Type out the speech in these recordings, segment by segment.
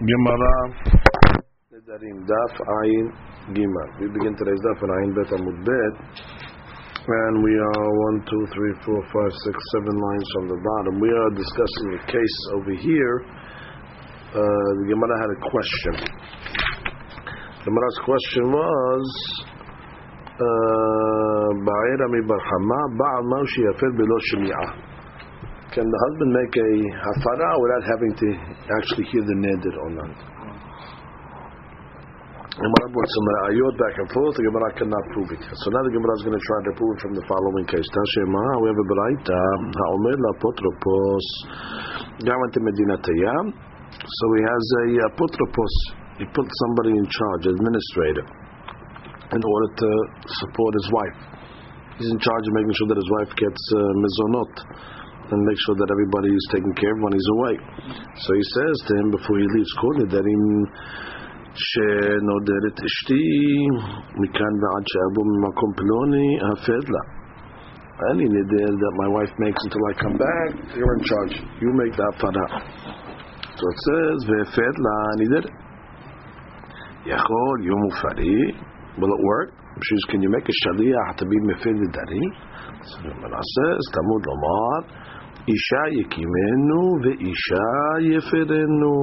Gemara Nedarim Daf Ayin Gimel. We begin today's Daf in Ayin Bet Amud Bet, and we are one, two, three, four, five, six, seven lines from the bottom. We are discussing a case over here. Uh, the Gemara had a question. Gemara's question was. בעיר מברחמה, בעל מה שיפר בלא שמיעה. Can the husband make a hafara without having to actually hear the neder or not? Gemara brought some ayot back and forth. The Gemara cannot prove it. So now the Gemara is going to try to prove it from the following case. Tashema, we have a beraita. Ha'omer la'apotropos. Gam medinatayam. So he has a apotropos. He put somebody in charge, administrator, in order to support his wife. He's in charge of making sure that his wife gets uh, mizonot and make sure that everybody is taken care of when he's away. So he says to him before he leaves, "Kol nedarim שנודרת אשתי מכאן ועד שאבוא ממקום פלוני הפד לה. Any neder that my wife makes until I come back, you're in charge. You make that fada. So it says, והפד לה, and he did it. יכול יום ופרי, will it work? She's, can you make a shaliach to be mefid dari? So the Gemara says, תמוד לומר, אישה יקימנו ואישה יפרנו.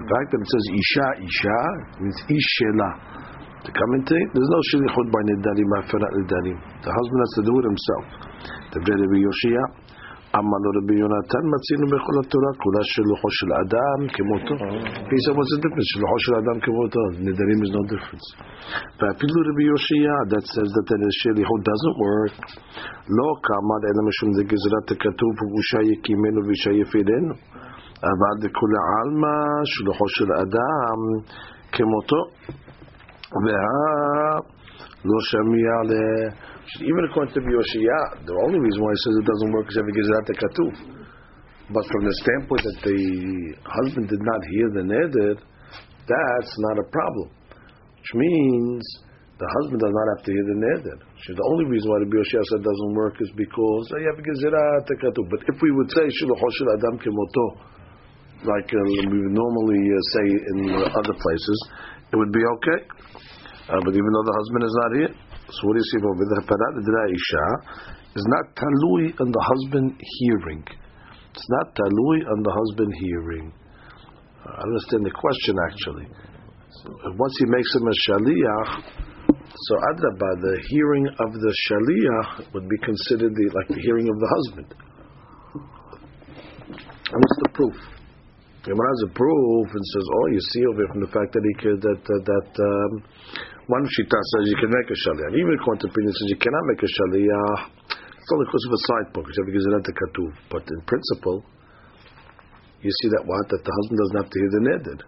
Isha isha means ish shela. To come and take, there's no shilichut by nidarim, afirat nidarim. The husband has to do it himself. The Rabbi Yoshia, אמר לו רבי יונתן, מצינו בכל התורה, כולה שלוחו של אדם כמותו. What's the difference? שלוחו של אדם כמותו. נדרים is difference. ואפילו רבי יושיע, that says that the שליחות doesn't work, לא כאמר אלא משום זה גזרת הכתוב, ואישה יקימנו ואישה יפידנו. אבל דכולי עלמא, שלוחו של אדם כמותו. וה... Even according to Yoshia, the only reason why he says it doesn't work is if he gives it out to Katuf. But from the standpoint that the husband did not hear the neder, that's not a problem. Which means the husband does not have to hear the neder. So the only reason why the Yoshia said it doesn't work is because you have to give it out to Katuf. But if we would say, Shilohoshil Adam Kemoto, like uh, we normally uh, say in uh, other places, it would be okay. Uh, but even though the husband is not here, so what do you see over there? Parat Isha is not talui on the husband hearing. It's not talui on the husband hearing. I understand the question actually. Once he makes him a shaliach, so adraba, the hearing of the shaliach would be considered the, like the hearing of the husband. And what's the proof? Gemara has a proof and says, "Oh, you see over from the fact that he could that that um, one shita says you can make a shaliyah. Even according to opinion says you cannot make a shaliyah. It's only because of a side book, because it the katuv. But in principle, you see that what that the husband doesn't have to hear the neder.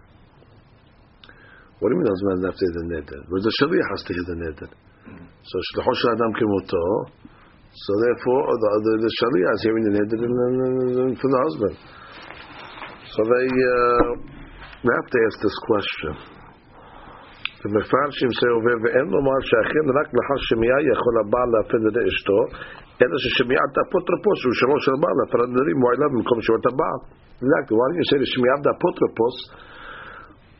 What do you mean the husband doesn't have to hear the neder? Whereas the shaliyah has to hear the neder. So shlochosh adam kemoto. So therefore, the the, the shaliyah is hearing the neder for the husband. So they uh, they have to ask this question. ומפרשים זה עובר ואין לומר שאכן רק לאחר שמיעה יכול הבעל להפרד את אשתו אלא ששמיעת האפוטרופוס הוא שלו של הבעל להפרד נדרים מועילה במקום שירת הבעל. Exactly. Why don't you say the שמיעת האפוטרופוס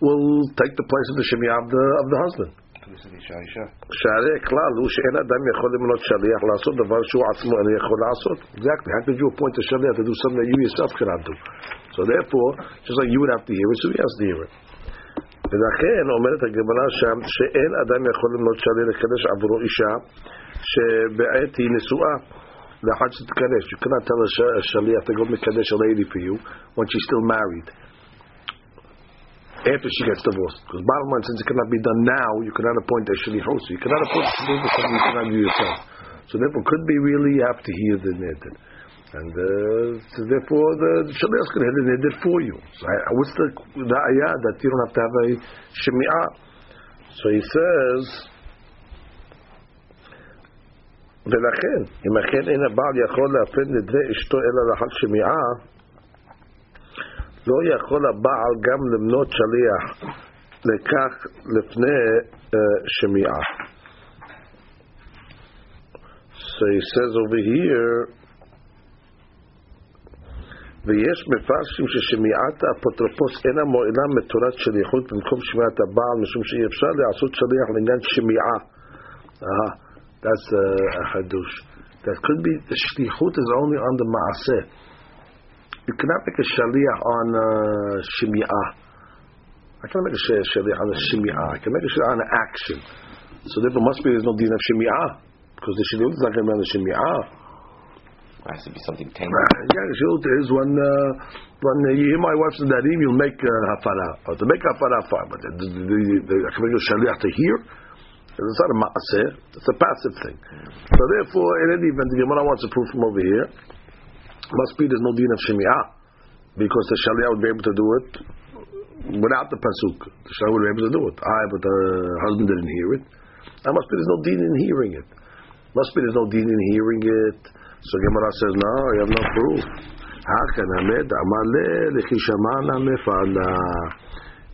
will take the place of the שמיעה of the, of the husband? שהרי הכלל הוא שאין אדם יכול למנות שליח לעשות דבר שהוא עצמו אינו יכול לעשות. Exactly. How could you appoint a שליח to do something that you yourself cannot do? So therefore, just like you would have to hear it, so he has to hear it. ולכן אומרת הגמרא שם שאין אדם יכול למנות שליח לקדש עבורו אישה שבעת היא נשואה לאחר שתקדש. You cannot tell a שליח to go מקדש a lady for you when she's still married. After she gets divorced. Because bottom line, since it cannot be done now, you cannot appoint a shalichos. You cannot appoint a shalichos for something you cannot do yourself. So therefore, could be really you have to hear the neder. And uh, so therefore, the, the shaliach can hear the neder for you. So I, what's the the ayah that you don't have to have a shemi'ah? So he says, ולכן, אם אכן אין הבעל יכול להפרד נדרי אשתו אלא לאחר שמיעה, לא יכול הבעל גם למנות שליח לכך לפני uh, שמיעה. So he says over here ויש מפרשים ששמיעת האפוטרופוס אינה מועילה מתורת שליחות במקום שמיעת הבעל, משום שאי אפשר לעשות שליח לעניין שמיעה. Uh, that's a, hadush. That could be, the shlichut is only on the ma'aseh. You cannot make a shaliach on uh, shemi'ah. I cannot make a shaliach on a shemi'ah. I can make a shaliach on action. So therefore must be there's no din of shemi'ah. Because the shlichut is not going to be on the shemi'ah. It has to be something tangible. Right. Yeah, the shlichut is when, uh, when uh, you hear my wife's dadim, you'll make uh, hafara. Or to make hafara, fine. But the, I shaliach to hear. It's not a ma'aseh. It's a passive thing. So therefore, in any event, the Gemara wants to prove from over here, must be there's no din of shemi'ah. Because the shaliach would be able to do it without the pasuk. The shaliach would be able to do it. I, but the husband didn't hear it. That must be there's no din in hearing it. Must be there's no din in hearing it. So Gemara says, no, you have no proof.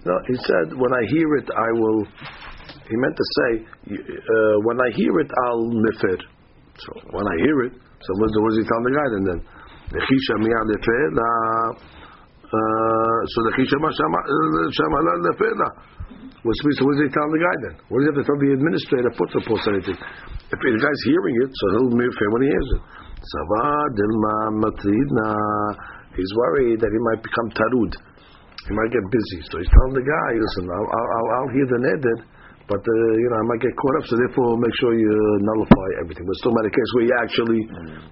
No, he said, when I hear it, I will. He meant to say, uh, when I hear it, I'll nifir. So when I hear it, so what does he tell the guy then? then? So the shama la. Which means, what does he tell the guy then? What does he have to tell the administrator, puts a post anything? If the guy's hearing it, so he'll nifir when he hears it. He's worried that he might become tarud. He might get busy. So he's telling the guy, listen, I'll, I'll, I'll hear the neder, but uh, you know I might get caught up. So therefore, make sure you nullify everything. But still, not a case where you actually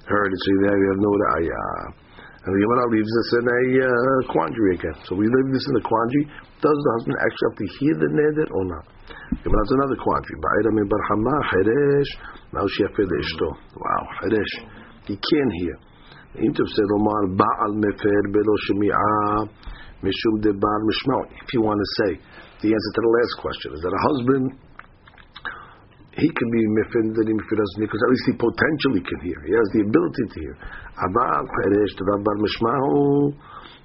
heard it. So you have no ayah. And the Gemara leaves us in a uh, quandary again. So we leave this in a quandary. Does the husband actually have to hear the neder or not? Gemara has another quandary. Ba'ira min barhama cheresh ma'ush yafil ishto. Wow, cheresh. He can hear. If you want to say the answer to the last question is that a husband he can be mifin that he doesn't because at least he potentially can hear. He has the ability to hear.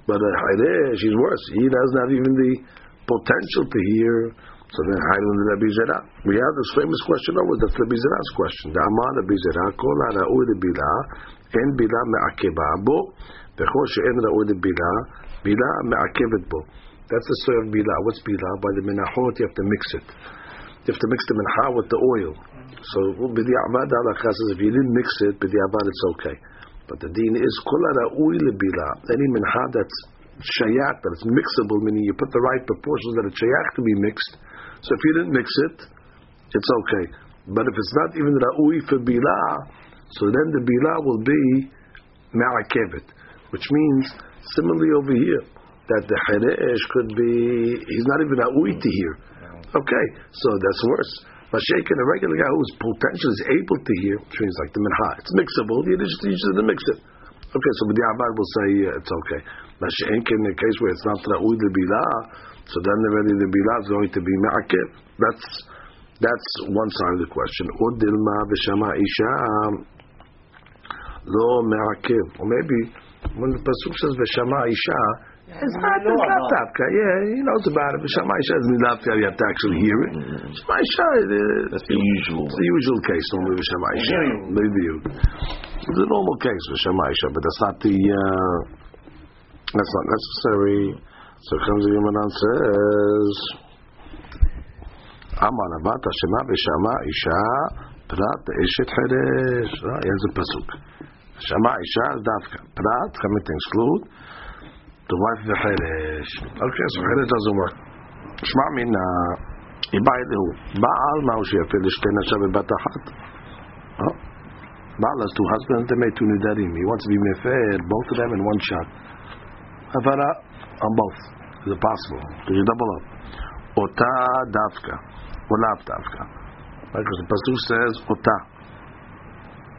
But uh, a he's is worse. He does not even the potential to hear. So then, Hailun Rabbi Zera. We have this famous question always. That's Rabbi Zera's question. The Amar Rabbi Zera, Kol ha'ra'ui le'bila, en bila me'akeba bo, v'chol she'en ra'ui le'bila, bila me'akevet bo. That's the of bila. What's bila? By the menachot, you have to mix it. You have to mix the mencha with the oil. So, b'di'avad halakha says, if you didn't mix it, b'di'avad it's okay. But the deen is, Kol ha'ra'ui le'bila. Any mencha that's shayak, that it's mixable, meaning you put the right proportions that it's shayak to be mixed, so if you didn't mix it, it's okay. But if it's not even ra'ui for bila, so then the bila will be ma'akevet, which means similarly over here that the cheresh could be he's not even ra'ui to hear. Okay, so that's worse. But shaken a regular guy who's potentially able to hear, which means like the minha, it's mixable. You just you just mix it. Okay, so the Abad will say yeah, it's okay. But in the case where it's not ra'ui the bila, so then already the bila is going to be ma'akif. That's that's one side of the question. Udilma v'shama isha lo ma'akif. Or maybe when the pasuk says v'shama isha, it's not, it's not tafka. Yeah, he knows about it. V'shama isha is nilafka. You have to actually hear it. Shama isha. That's the usual. It's the usual case normally v'shama isha. Maybe it's a normal case v'shama isha, but that's not the. Uh, that's not necessary. So comes the Gemara and says, Amar Abata Shema B'Shama Isha Prat Eshet Cheresh. Here's a pasuk. Shama Isha Davka. Prat, coming to the wife of the Cheresh. Okay, so Cheresh doesn't work. Shema Mina Ibaydehu. Baal Ma'u Sheyafil Ishte Nasha Bebat Achat. Oh. Baal has two husbands, they made two nidarim. He wants to be mefer, both of them in one shot. Havara on both. Is it possible? Because you double up. Ota davka. Or lav davka. Because the Pasuk says ota.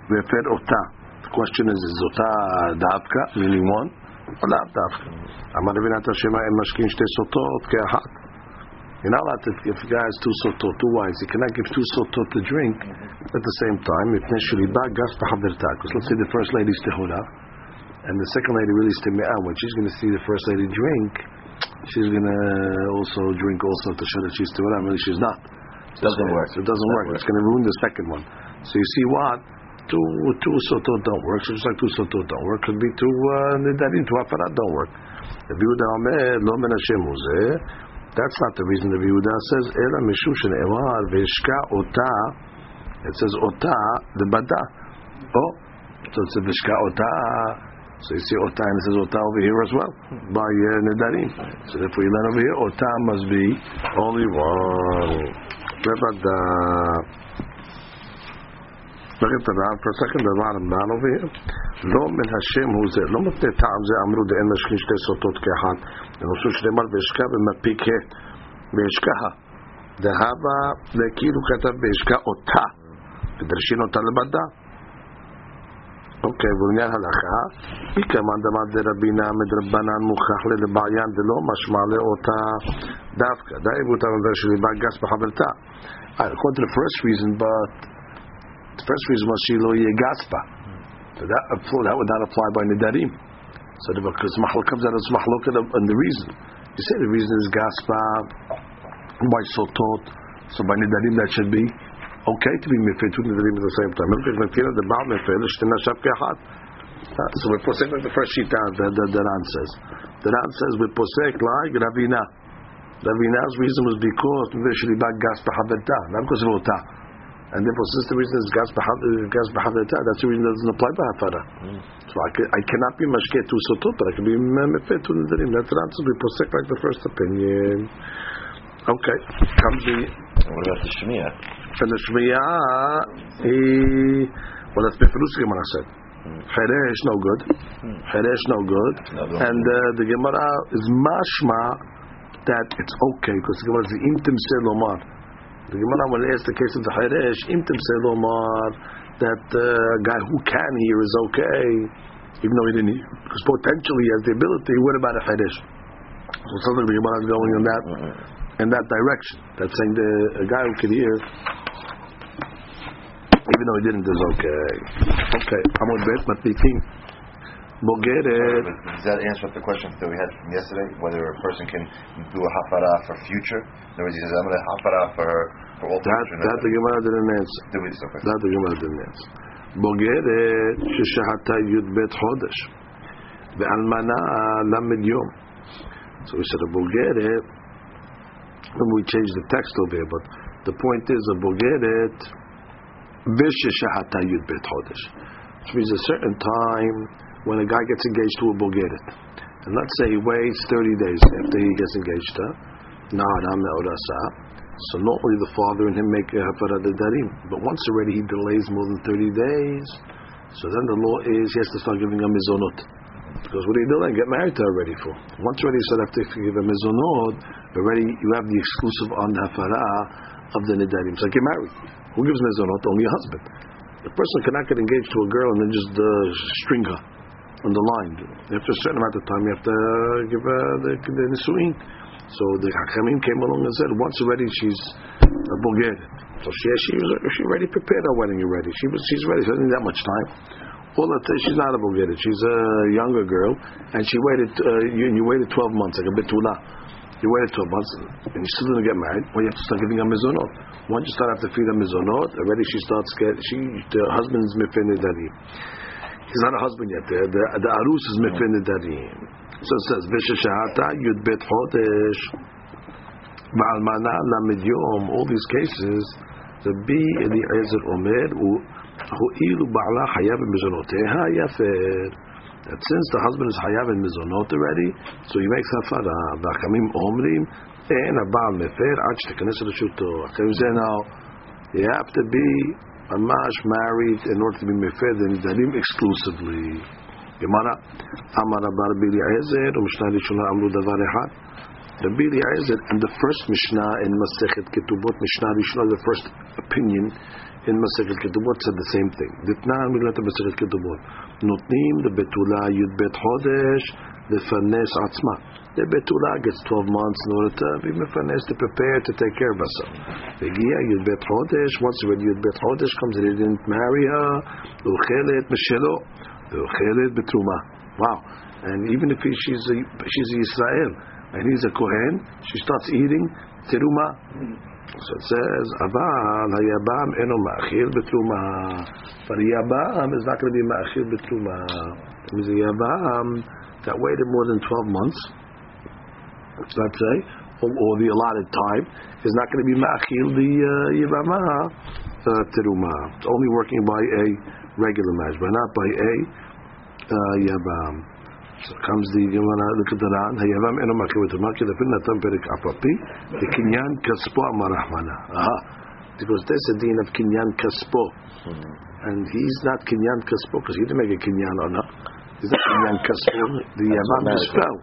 Vefer ota. The question is, is ota davka, meaning one? Or lav davka? Amar Rabinat Shema en mashkin shte sotot ke'ahat. You're not allowed to, if a guy has two sotot, two wives, he cannot give two sotot to drink at the same time. Because let's say the first lady lady's tehura, and the second lady really is Time'ah. When she's going to see the first lady drink, she's going to also drink also to show that she's Time'ah. Really, she's not. It Doesn't work. So it doesn't work. It's going to ruin the second one. So you see what? two two sotot don't work. So just like two sotot don't work, could be two uh, nidarim, two afarat don't work. The Yehuda Omer lo men Hashem. That's not the reason the Yehuda says ela mishum shene'emar ve'ishka ota. It says ota the bada. Oh, so it's a vishka ota. So you see ota and it says ota over here as well by uh, nidarim. So therefore you learn over here ota must be only one. Look at the Ram for a second, the Ram over here. לא מן השם הוא זה, לא מפני טעם זה אמרו דאין משכין שתי סוטות כאחד. הם עשו שנאמר ואשכה במפיק ה' ואשכה. דהבה, וכאילו כתב ואשכה אותה, ודרשין אותה לבדה. אוקיי, ובעניין הלכה, איקרמן דמד דרבינה מדרבנן מוכח ללבעיין דלא משמע לאותה דווקא. די בוטה אומר שליבה גס בחברתה. The first reason, but the first reason was she lo yegaspa. So that that would not apply by nedarim. So the because machlok comes out as machlok and the reason. You say the reason is gaspa by sotot. So by nedarim that should be okay to be mifid two nedarim at the same time. Because mifid the baal mifid shtina shav kehad. So we posek like the first shita that the, the Ran says. The Ran says we posek like Ravina. Ravina's reason was because v'shli bag gaspa haveta, not because of ota. And therefore, since the reason is gas b'haveta, that's the reason that doesn't apply b'hafara. Mm. So I, can, I cannot be mashke to sotot, but I can be mefet to nidarim. That's the answer. We posek like the first opinion. Okay, comes the. What about the shmiyah? And the shmiyah, he well, that's befrus Gemara said. Cheresh no good. Cheresh no good. And uh, the Gemara is mashma that it's okay because the Gemara is the intim selomar. The Gemara when it asks the case of the Haresh, Imtim Selomar, that uh, guy who can hear is okay, even though he didn't hear. Because potentially he has the ability, what about a Haresh? So something the Gemara is going on that in that direction. That's saying the a guy who can hear, even though he didn't, is okay. Okay, Amud Bet, Matnikim. Bogeret. Does that answer the question that we had from yesterday? Whether a person can do a hafara for future? In other words, he says, I'm going to hafara for, for all That, future. that the Gemara didn't answer. Do we? Okay. That the Gemara didn't answer. בוגרת ששהתה י"ב חודש ואלמנה למד יום. So we said a בוגרת, then we change the text over here, but the point is a bogeret b'sheshahatayud bet chodesh, which means a certain time when a guy gets engaged to a bogeret, and let's say he waits 30 days after he gets engaged to na'adam me'orasa. So normally the father and him make a hafarad darim, but once already he delays more than 30 days, so then the law is he has to start giving a his. Because what do you do then? Get married to her already for. Once already you said after you give a mizonot, already you have the exclusive on hafara of the nidarim. So get married. Who gives mizonot? Only a husband. The person cannot get engaged to a girl and then just uh, string her on the line. After a certain amount of time, you have to give her the, the nisuin. So the Hakamim came along and said, once already she's a bogeret. So she, she was she already prepared her wedding already. She was she's ready. She doesn't need that much time. All that she's not a. She's a younger girl, and she waited. Uh, you, you waited 12 months, like a betula. You waited 12 months, and you still didn't get married. Well, you have to start giving her mizonot. Once you start to feed her mizonot, already she starts get she the husband's mifin darim. He's not a husband yet. The the, the arus is mifin darim. So it says, Vishashahata Yud Bet Chodesh Ba'almana Lamed Yom. All these cases, the be in the Eliezer Omer Hu'ilu Ba'ala Hayav Mizonoteha Yafer. That since the husband is Hayav in Mizonot already, so he makes Hafara. Ba'kamim Omrim En Abal Mefer Ach Tekanes Rishuto. Akim say now, you have to be Amash married in order to be Mefer, then Darim exclusively. גמרא, אמר רבי רבי אליעזר, ומשנה ראשונה אמרו דבר אחד. רבי אליעזר, and the first Mishnah in Masechet Ketubot, Mishnah Rishona, the first opinion in Masechet Ketubot said the same thing. Ditnan Miglata Masechet Ketubot. Notnim the Betula Yud Bet Chodesh the Fanes Atzma. The Betula gets 12 months in order to be Mefanes to prepare to take care of herself. The Gia Yud Bet Chodesh, once when Yud Bet Chodesh comes and he didn't marry her, Uchelet Meshelo, Uchelet Betruma. Wow. And even if he, she's a, she's a Israel and he's a Kohen, she starts eating Teruma. So it says, Aval hayabam eno ma'achir betruma. But a yabam is not going to be ma'achir betruma. It means a yabam that waited more than 12 months, let's say, or, or the allotted time, is not going to be ma'achir the uh, yabama uh, teruma. It's only working by a regular match, but not by a uh, yabam. So comes the Gemara, look at the Ran, Hayavam eno makir v'tumah, ki lefin natan perik apapi, the kinyan kaspo amarahmana. Aha. Because there's a deen of kinyan kaspo. And he's not kinyan kaspo, because he didn't make a kinyan or not. He's not kinyan kaspo. The Yavam just fell.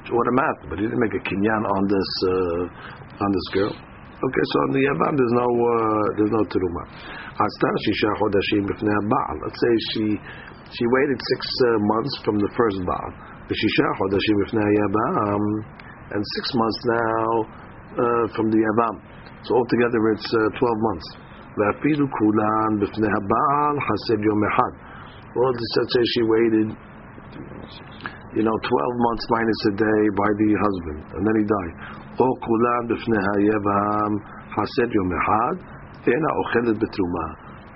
It's math, but he didn't make a kinyan on this, uh, on this girl. Okay, so on the Yavam there's no, uh, there's no teruma. Astar shisha chodashim b'fnei ha'ba'al. Let's say she, she waited six uh, months from the first Baal. And six months now uh, from the Yavam. So altogether it's uh, 12 months. Hased yom echad. Well, let's say she waited, you know, 12 months minus a day by the husband, and then he died.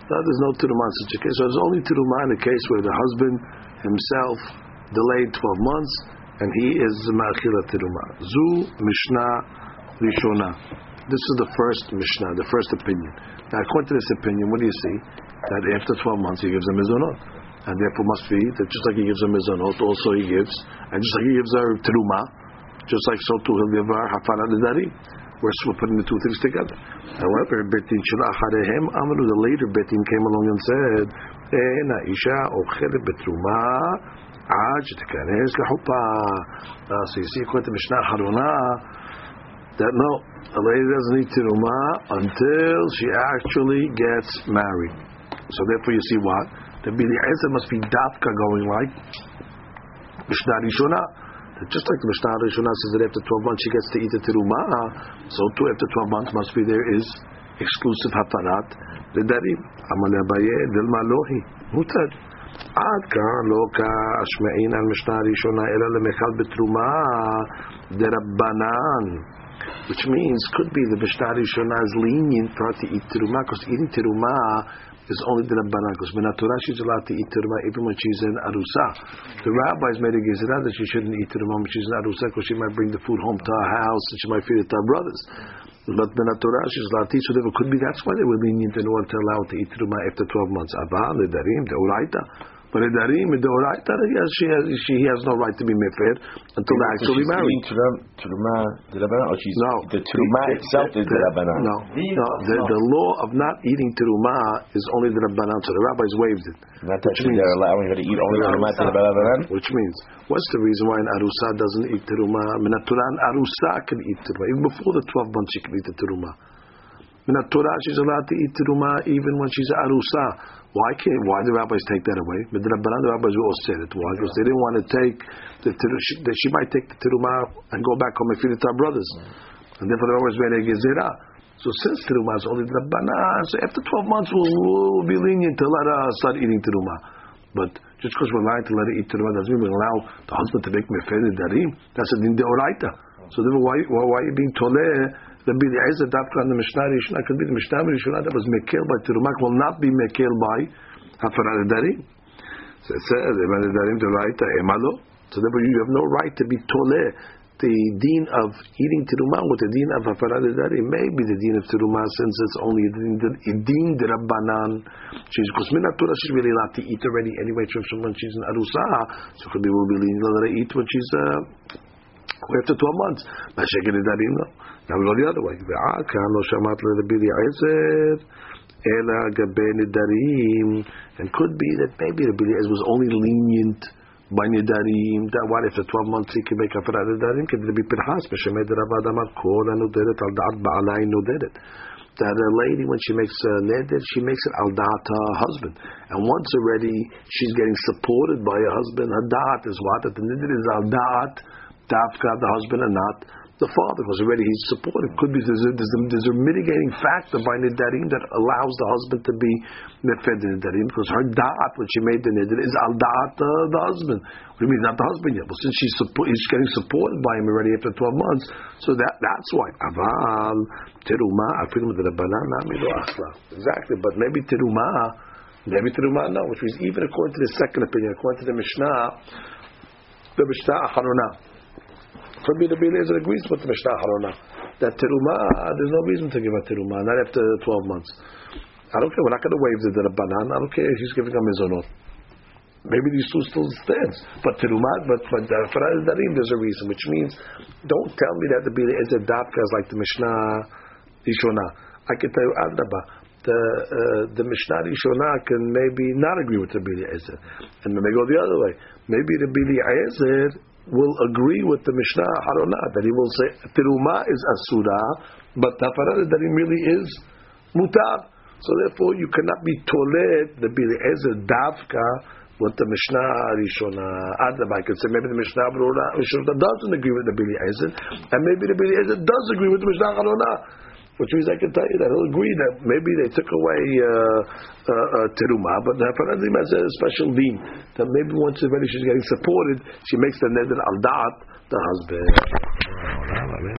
Now, there's no teruma in such a case. So there's only teruma in a case where the husband himself delayed 12 months and he is ma'achila teruma. Zu Mishnah Rishona. This is the first Mishnah, the first opinion. Now, according to this opinion, what do you see? That after 12 months he gives a mizonot. And therefore must be that just like he gives a mizonot, also he gives, and just like he gives her teruma, just like so too he'll give her hafara. We're, we're putting the two things together. However, Betin Shulacharehem Amru, the later Betin came along and said, Ena Isha Ochelet Betruma Aj Tekanes Lahupa. Uh, so you see, according to Mishnah Haruna, that no, a lady doesn't need teruma until she actually gets married. So therefore, you see what the Bili must be dafka going like Mishnah Rishonah just like the Mishnah Rishonah says that after 12 months she gets to eat the teruma, so too after 12 months must be there is exclusive hafarat לדרים. אמר לאביי דלמה לא היא, מותר. עד כאן לא כאשמעין על משנה הראשונה, אלא למכל בתרומה דרבנן. Which means, could be the Mishnah Rishonah is lenient for her to eat teruma, because eating teruma is only the Rabbanan, because Torah she's allowed to eat teruma even when she's in Arusa. The rabbis made a gezerah that she shouldn't eat teruma when she's in Arusa, because she might bring the food home to her house and she might feed it to her brothers. But Torah she's allowed to eat, so therefore could be that's why they were lenient in order to allow her to eat teruma after 12 months. Abba, the darim, the uraita. But the darim, the uraita, yes, she has, she has no right to be mefer until they actually she's married. eating Teruma, teruma the Rabbanan, or she's, No, the Teruma The- itself the- is the Rabbanan. No, no. The, the law of not eating teruma is only the rabbanan. So the rabbis waived it. Not that Which she's means- allowing her to eat only Teruma to the Rabbanan. Which means, what's the reason why an arusa doesn't eat teruma? Minatura, an arusa can eat teruma even before the twelve months. She can eat the teruma. Minatura, she's allowed to eat teruma even when she's arusa. Why can't? Why the rabbis take that away? But the rabbis all said it. Why? Because they didn't want to take the she, that she might take the teruma and go back home and feed it to her brothers, mm. and therefore the rabbis made a gezerah. So since teruma is only the rabbanan, so after twelve months we'll, we'll be lenient to let her start eating teruma. But just because we're allowed to let her eat teruma doesn't mean we allow the husband to make mefed darim. That's a din deoraita. Mm. So then why, why, why are you being toleh? The Eliezer Dafka and the Mishnah Rishonah could be the Mishnah Rishonah that was mekel by Terumak will not be mekel by Hafarat Darim. So it says, Darim Emalo. So therefore you have no right to be toleh. The deen of eating teruma with the deen of hafarat darim may be the deen of teruma since it's only a deen, a deen derabanan. She's minatura she's really allowed to eat already anyway from when she's in arusa. So could be will be let her eat when she's uh, after 12 months. Mashegin darim no. Now we go the other way. Ve'akan lo shamat le'Rabbi Eliezer ela gabe nidarim. And could be that maybe Rabbi Eliezer was only lenient by nidarim. That what if the 12 months he can make up for nidarim? Could be Pinchas b'shemed Ravad Amar kol anuderet al da'at ba'alai nuderet. That a lady, when she makes a neder, she makes it al da'at her husband. And once already she's getting supported by her husband, her da'at is what? That the neder is al da'at, da'at the husband and not the father, was already he's supportive. Could be there's a, there's a, there's a mitigating factor by nidarim that allows the husband to be nefed nidarim because her da'at when she made the nidar is al da'at uh, the husband. What do you mean not the husband yet? Well, since she's getting supported by him already after 12 months, so that that's why. Aval teruma afilu Exactly, but maybe teruma, maybe teruma no, which means even according to the second opinion, according to the Mishnah, the Mishnah Haruna. For me, the Eliezer agrees with the Mishnah Harona that teruma, there's no reason to give a teruma, not after 12 months. I don't care. We're not going to waive the Rabbanan. I don't care if he's giving a mizonot. Maybe these two still stands, but teruma, but but uh, for darim, there's a reason, which means don't tell me that the Bili is like the Mishnah Rishona. I can tell you Adaba. The uh, the Mishnah Rishona can maybe not agree with the Bili Ezer, and maybe go the other way. Maybe the Bili Ezer will agree with the Mishnah Harona that he will say Tiruma is Asura, but Tafarat that he really is Mutar. So therefore you cannot be tolet the Biliezer Davka with the Mishnah Rishona. Adam, I could say maybe the Mishnah Rishona doesn't agree with the Biliezer, and maybe the Biliezer does agree with the Mishnah Harona. Which means I can tell you that he'll agree that maybe they took away uh, uh, uh, teruma, but the Hafanadim has a special deen that maybe once already she's getting supported, she makes the neder al the husband.